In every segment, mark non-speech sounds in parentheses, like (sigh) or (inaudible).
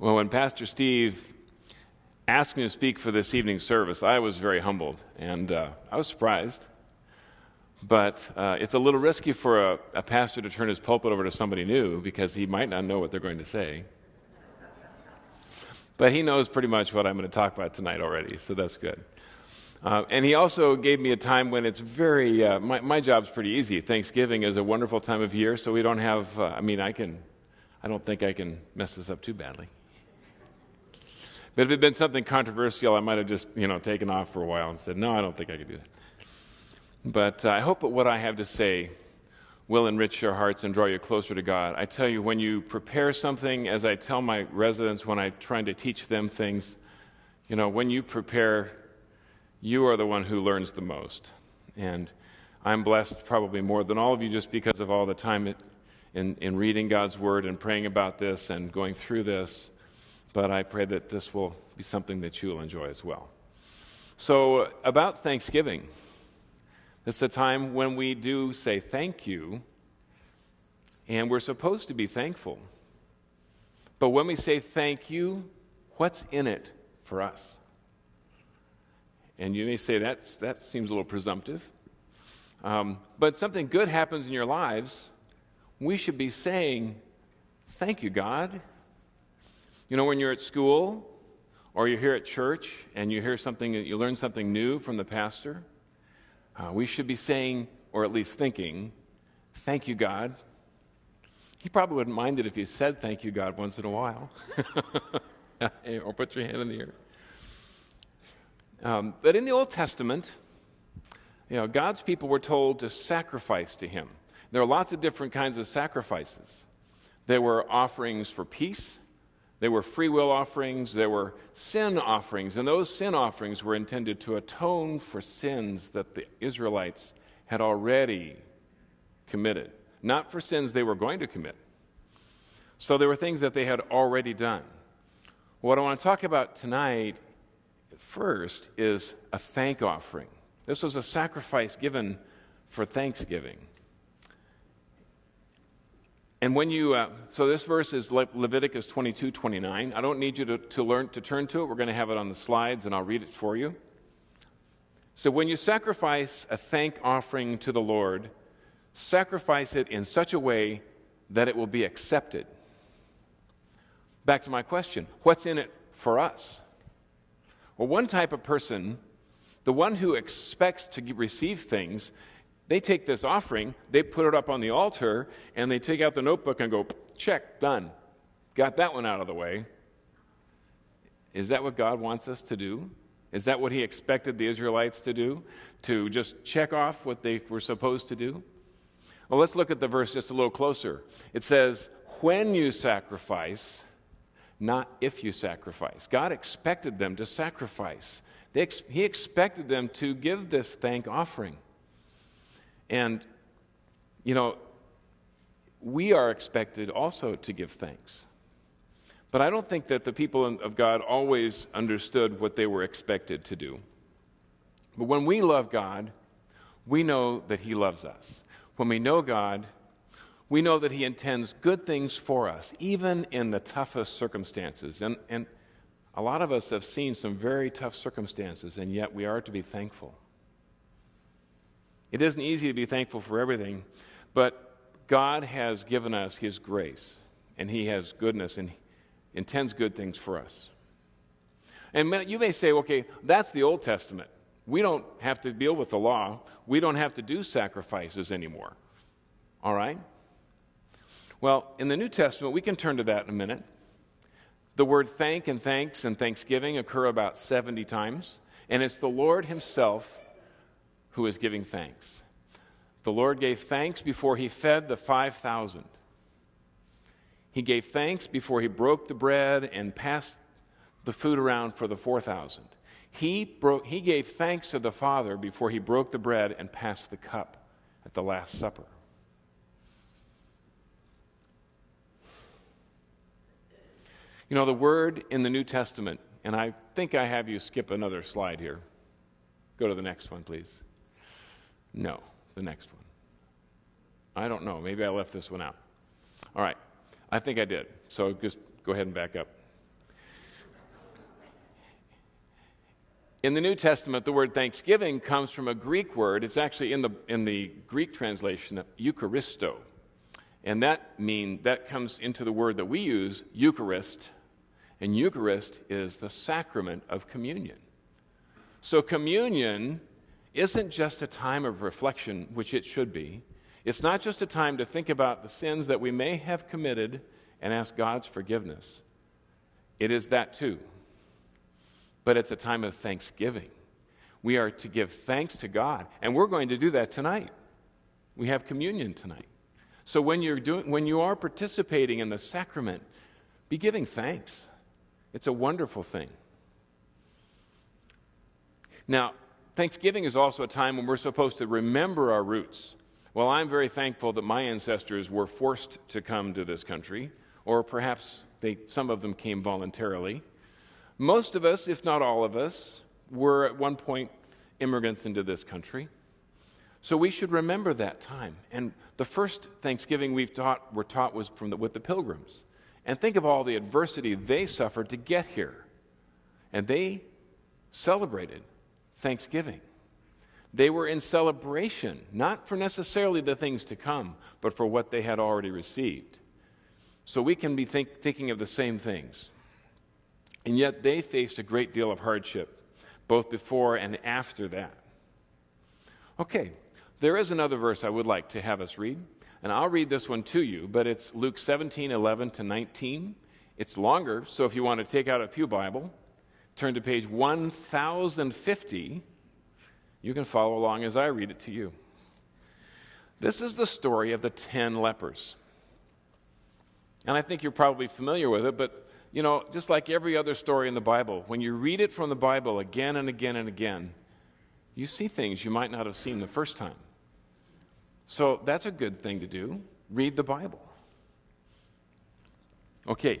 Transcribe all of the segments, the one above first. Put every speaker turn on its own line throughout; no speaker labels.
Well, when Pastor Steve asked me to speak for this evening's service, I was very humbled and uh, I was surprised. But uh, it's a little risky for a, a pastor to turn his pulpit over to somebody new because he might not know what they're going to say. But he knows pretty much what I'm going to talk about tonight already, so that's good. Uh, and he also gave me a time when it's very, uh, my, my job's pretty easy. Thanksgiving is a wonderful time of year, so we don't have, uh, I mean, I can, I don't think I can mess this up too badly. But if it had been something controversial, I might have just, you know, taken off for a while and said, no, I don't think I could do that. But uh, I hope that what I have to say will enrich your hearts and draw you closer to God. I tell you, when you prepare something, as I tell my residents when I'm trying to teach them things, you know, when you prepare, you are the one who learns the most. And I'm blessed probably more than all of you just because of all the time in, in reading God's Word and praying about this and going through this but I pray that this will be something that you will enjoy as well. So, about Thanksgiving, it's a time when we do say thank you, and we're supposed to be thankful. But when we say thank you, what's in it for us? And you may say that's, that seems a little presumptive. Um, but something good happens in your lives, we should be saying, Thank you, God. You know, when you're at school or you're here at church and you hear something, you learn something new from the pastor, uh, we should be saying, or at least thinking, Thank you, God. He probably wouldn't mind it if you said thank you, God, once in a while. (laughs) or put your hand in the air. Um, but in the Old Testament, you know, God's people were told to sacrifice to Him. There are lots of different kinds of sacrifices. There were offerings for peace, there were free will offerings, there were sin offerings, and those sin offerings were intended to atone for sins that the Israelites had already committed, not for sins they were going to commit. So there were things that they had already done. What I want to talk about tonight first is a thank offering. This was a sacrifice given for thanksgiving. And when you, uh, so this verse is Le- Leviticus 22 29. I don't need you to, to learn to turn to it. We're going to have it on the slides and I'll read it for you. So when you sacrifice a thank offering to the Lord, sacrifice it in such a way that it will be accepted. Back to my question what's in it for us? Well, one type of person, the one who expects to receive things, they take this offering, they put it up on the altar, and they take out the notebook and go, check, done. Got that one out of the way. Is that what God wants us to do? Is that what He expected the Israelites to do? To just check off what they were supposed to do? Well, let's look at the verse just a little closer. It says, When you sacrifice, not if you sacrifice. God expected them to sacrifice. Ex- he expected them to give this thank offering. And, you know, we are expected also to give thanks. But I don't think that the people of God always understood what they were expected to do. But when we love God, we know that He loves us. When we know God, we know that He intends good things for us, even in the toughest circumstances. And, and a lot of us have seen some very tough circumstances, and yet we are to be thankful. It isn't easy to be thankful for everything, but God has given us His grace, and He has goodness and intends good things for us. And you may say, okay, that's the Old Testament. We don't have to deal with the law, we don't have to do sacrifices anymore. All right? Well, in the New Testament, we can turn to that in a minute. The word thank and thanks and thanksgiving occur about 70 times, and it's the Lord Himself who is giving thanks. The Lord gave thanks before he fed the 5,000. He gave thanks before he broke the bread and passed the food around for the 4,000. He, broke, he gave thanks to the Father before he broke the bread and passed the cup at the Last Supper. You know, the word in the New Testament, and I think I have you skip another slide here. Go to the next one, please. No, the next one. I don't know. Maybe I left this one out. All right. I think I did. So just go ahead and back up. In the New Testament, the word thanksgiving comes from a Greek word. It's actually in the, in the Greek translation, Eucharisto. And that mean that comes into the word that we use, Eucharist. And Eucharist is the sacrament of communion. So communion isn't just a time of reflection, which it should be. It's not just a time to think about the sins that we may have committed and ask God's forgiveness. It is that too but it's a time of thanksgiving. We are to give thanks to God, and we're going to do that tonight. We have communion tonight. So when you're doing when you are participating in the sacrament, be giving thanks. It's a wonderful thing. Now, Thanksgiving is also a time when we're supposed to remember our roots. Well, I'm very thankful that my ancestors were forced to come to this country, or perhaps they, some of them came voluntarily. Most of us, if not all of us, were at one point immigrants into this country. So we should remember that time. And the first Thanksgiving we've taught, were taught was from the, with the pilgrims. And think of all the adversity they suffered to get here. And they celebrated Thanksgiving. They were in celebration, not for necessarily the things to come, but for what they had already received. So we can be think, thinking of the same things. And yet they faced a great deal of hardship, both before and after that. Okay, there is another verse I would like to have us read, and I'll read this one to you, but it's Luke 17 11 to 19. It's longer, so if you want to take out a Pew Bible, turn to page 1050. You can follow along as I read it to you. This is the story of the ten lepers. And I think you're probably familiar with it, but you know, just like every other story in the Bible, when you read it from the Bible again and again and again, you see things you might not have seen the first time. So that's a good thing to do. Read the Bible. Okay,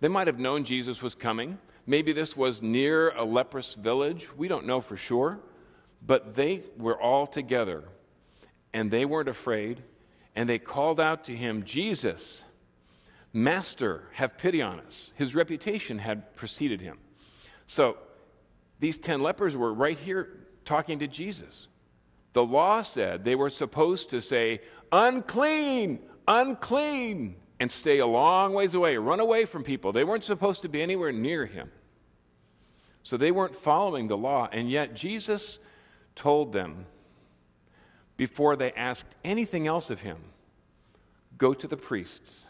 they might have known Jesus was coming. Maybe this was near a leprous village. We don't know for sure. But they were all together, and they weren't afraid, and they called out to him, Jesus Master, have pity on us. His reputation had preceded him. So these 10 lepers were right here talking to Jesus. The law said they were supposed to say, unclean, unclean, and stay a long ways away, run away from people. They weren't supposed to be anywhere near him. So they weren't following the law, and yet Jesus told them before they asked anything else of him go to the priests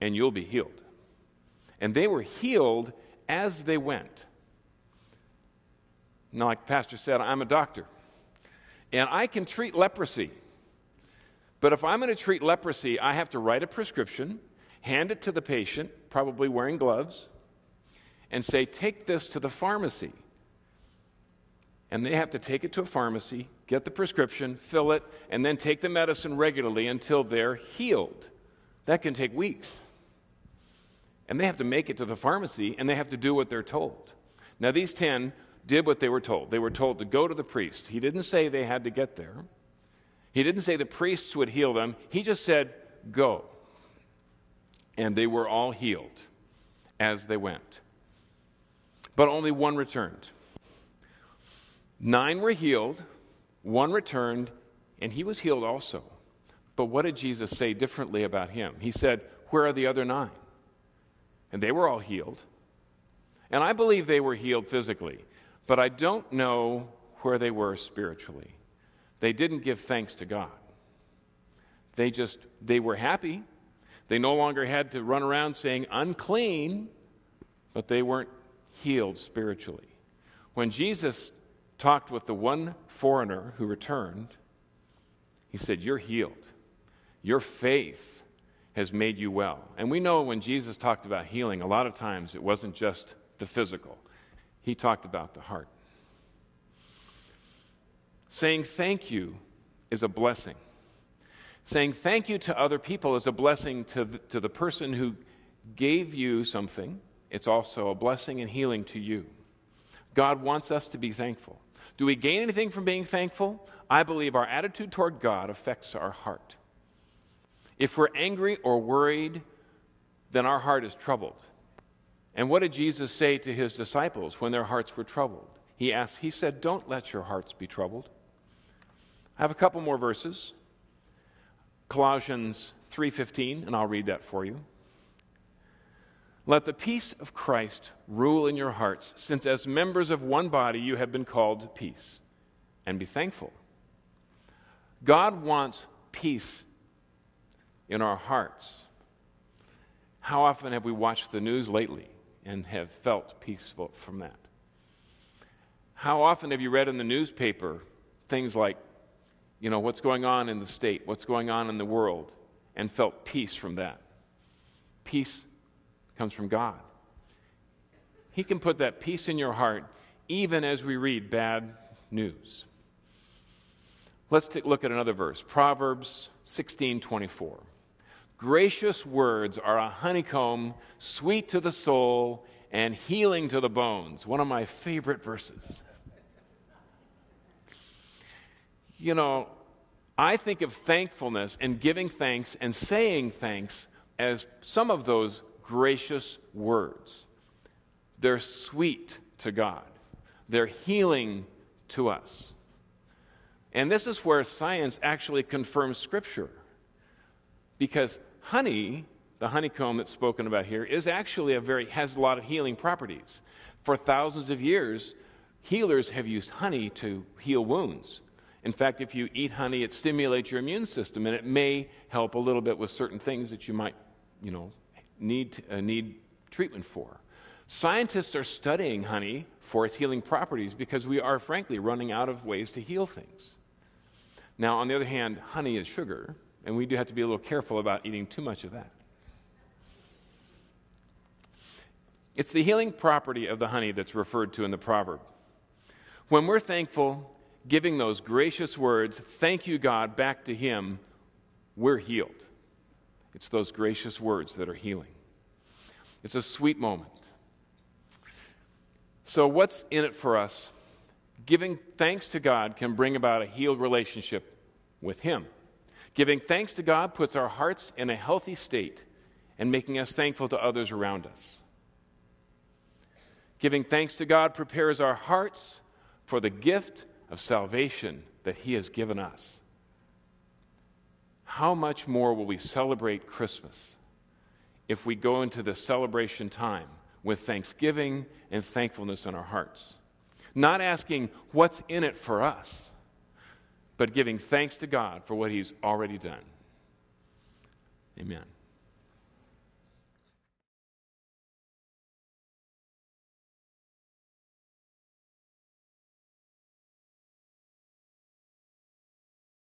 and you'll be healed. And they were healed as they went. Now, like Pastor said, I'm a doctor, and I can treat leprosy. But if I'm going to treat leprosy, I have to write a prescription, hand it to the patient, probably wearing gloves, and say, Take this to the pharmacy. And they have to take it to a pharmacy, get the prescription, fill it, and then take the medicine regularly until they're healed. That can take weeks. And they have to make it to the pharmacy and they have to do what they're told. Now, these 10 did what they were told. They were told to go to the priest. He didn't say they had to get there, he didn't say the priests would heal them. He just said, go. And they were all healed as they went. But only one returned. Nine were healed, one returned, and he was healed also. But what did Jesus say differently about him? He said, Where are the other nine? and they were all healed. And I believe they were healed physically, but I don't know where they were spiritually. They didn't give thanks to God. They just, they were happy. They no longer had to run around saying unclean, but they weren't healed spiritually. When Jesus talked with the one foreigner who returned, he said, You're healed. Your faith has made you well. And we know when Jesus talked about healing, a lot of times it wasn't just the physical, he talked about the heart. Saying thank you is a blessing. Saying thank you to other people is a blessing to the, to the person who gave you something. It's also a blessing and healing to you. God wants us to be thankful. Do we gain anything from being thankful? I believe our attitude toward God affects our heart. If we're angry or worried, then our heart is troubled. And what did Jesus say to his disciples when their hearts were troubled? He asked, He said, Don't let your hearts be troubled. I have a couple more verses. Colossians 3:15, and I'll read that for you. Let the peace of Christ rule in your hearts, since as members of one body you have been called to peace, and be thankful. God wants peace in our hearts. How often have we watched the news lately and have felt peaceful from that? How often have you read in the newspaper things like, you know, what's going on in the state, what's going on in the world, and felt peace from that? Peace comes from God. He can put that peace in your heart even as we read bad news. Let's take a look at another verse Proverbs 16 24. Gracious words are a honeycomb, sweet to the soul and healing to the bones. One of my favorite verses. You know, I think of thankfulness and giving thanks and saying thanks as some of those gracious words. They're sweet to God, they're healing to us. And this is where science actually confirms Scripture. Because honey, the honeycomb that's spoken about here, is actually a very, has a lot of healing properties. For thousands of years, healers have used honey to heal wounds. In fact, if you eat honey, it stimulates your immune system, and it may help a little bit with certain things that you might, you know, need, uh, need treatment for. Scientists are studying honey for its healing properties because we are, frankly, running out of ways to heal things. Now, on the other hand, honey is sugar, and we do have to be a little careful about eating too much of that. It's the healing property of the honey that's referred to in the proverb. When we're thankful, giving those gracious words, thank you, God, back to Him, we're healed. It's those gracious words that are healing. It's a sweet moment. So, what's in it for us? Giving thanks to God can bring about a healed relationship with Him. Giving thanks to God puts our hearts in a healthy state and making us thankful to others around us. Giving thanks to God prepares our hearts for the gift of salvation that He has given us. How much more will we celebrate Christmas if we go into the celebration time with thanksgiving and thankfulness in our hearts? Not asking what's in it for us, but giving thanks to God for what He's already done. Amen.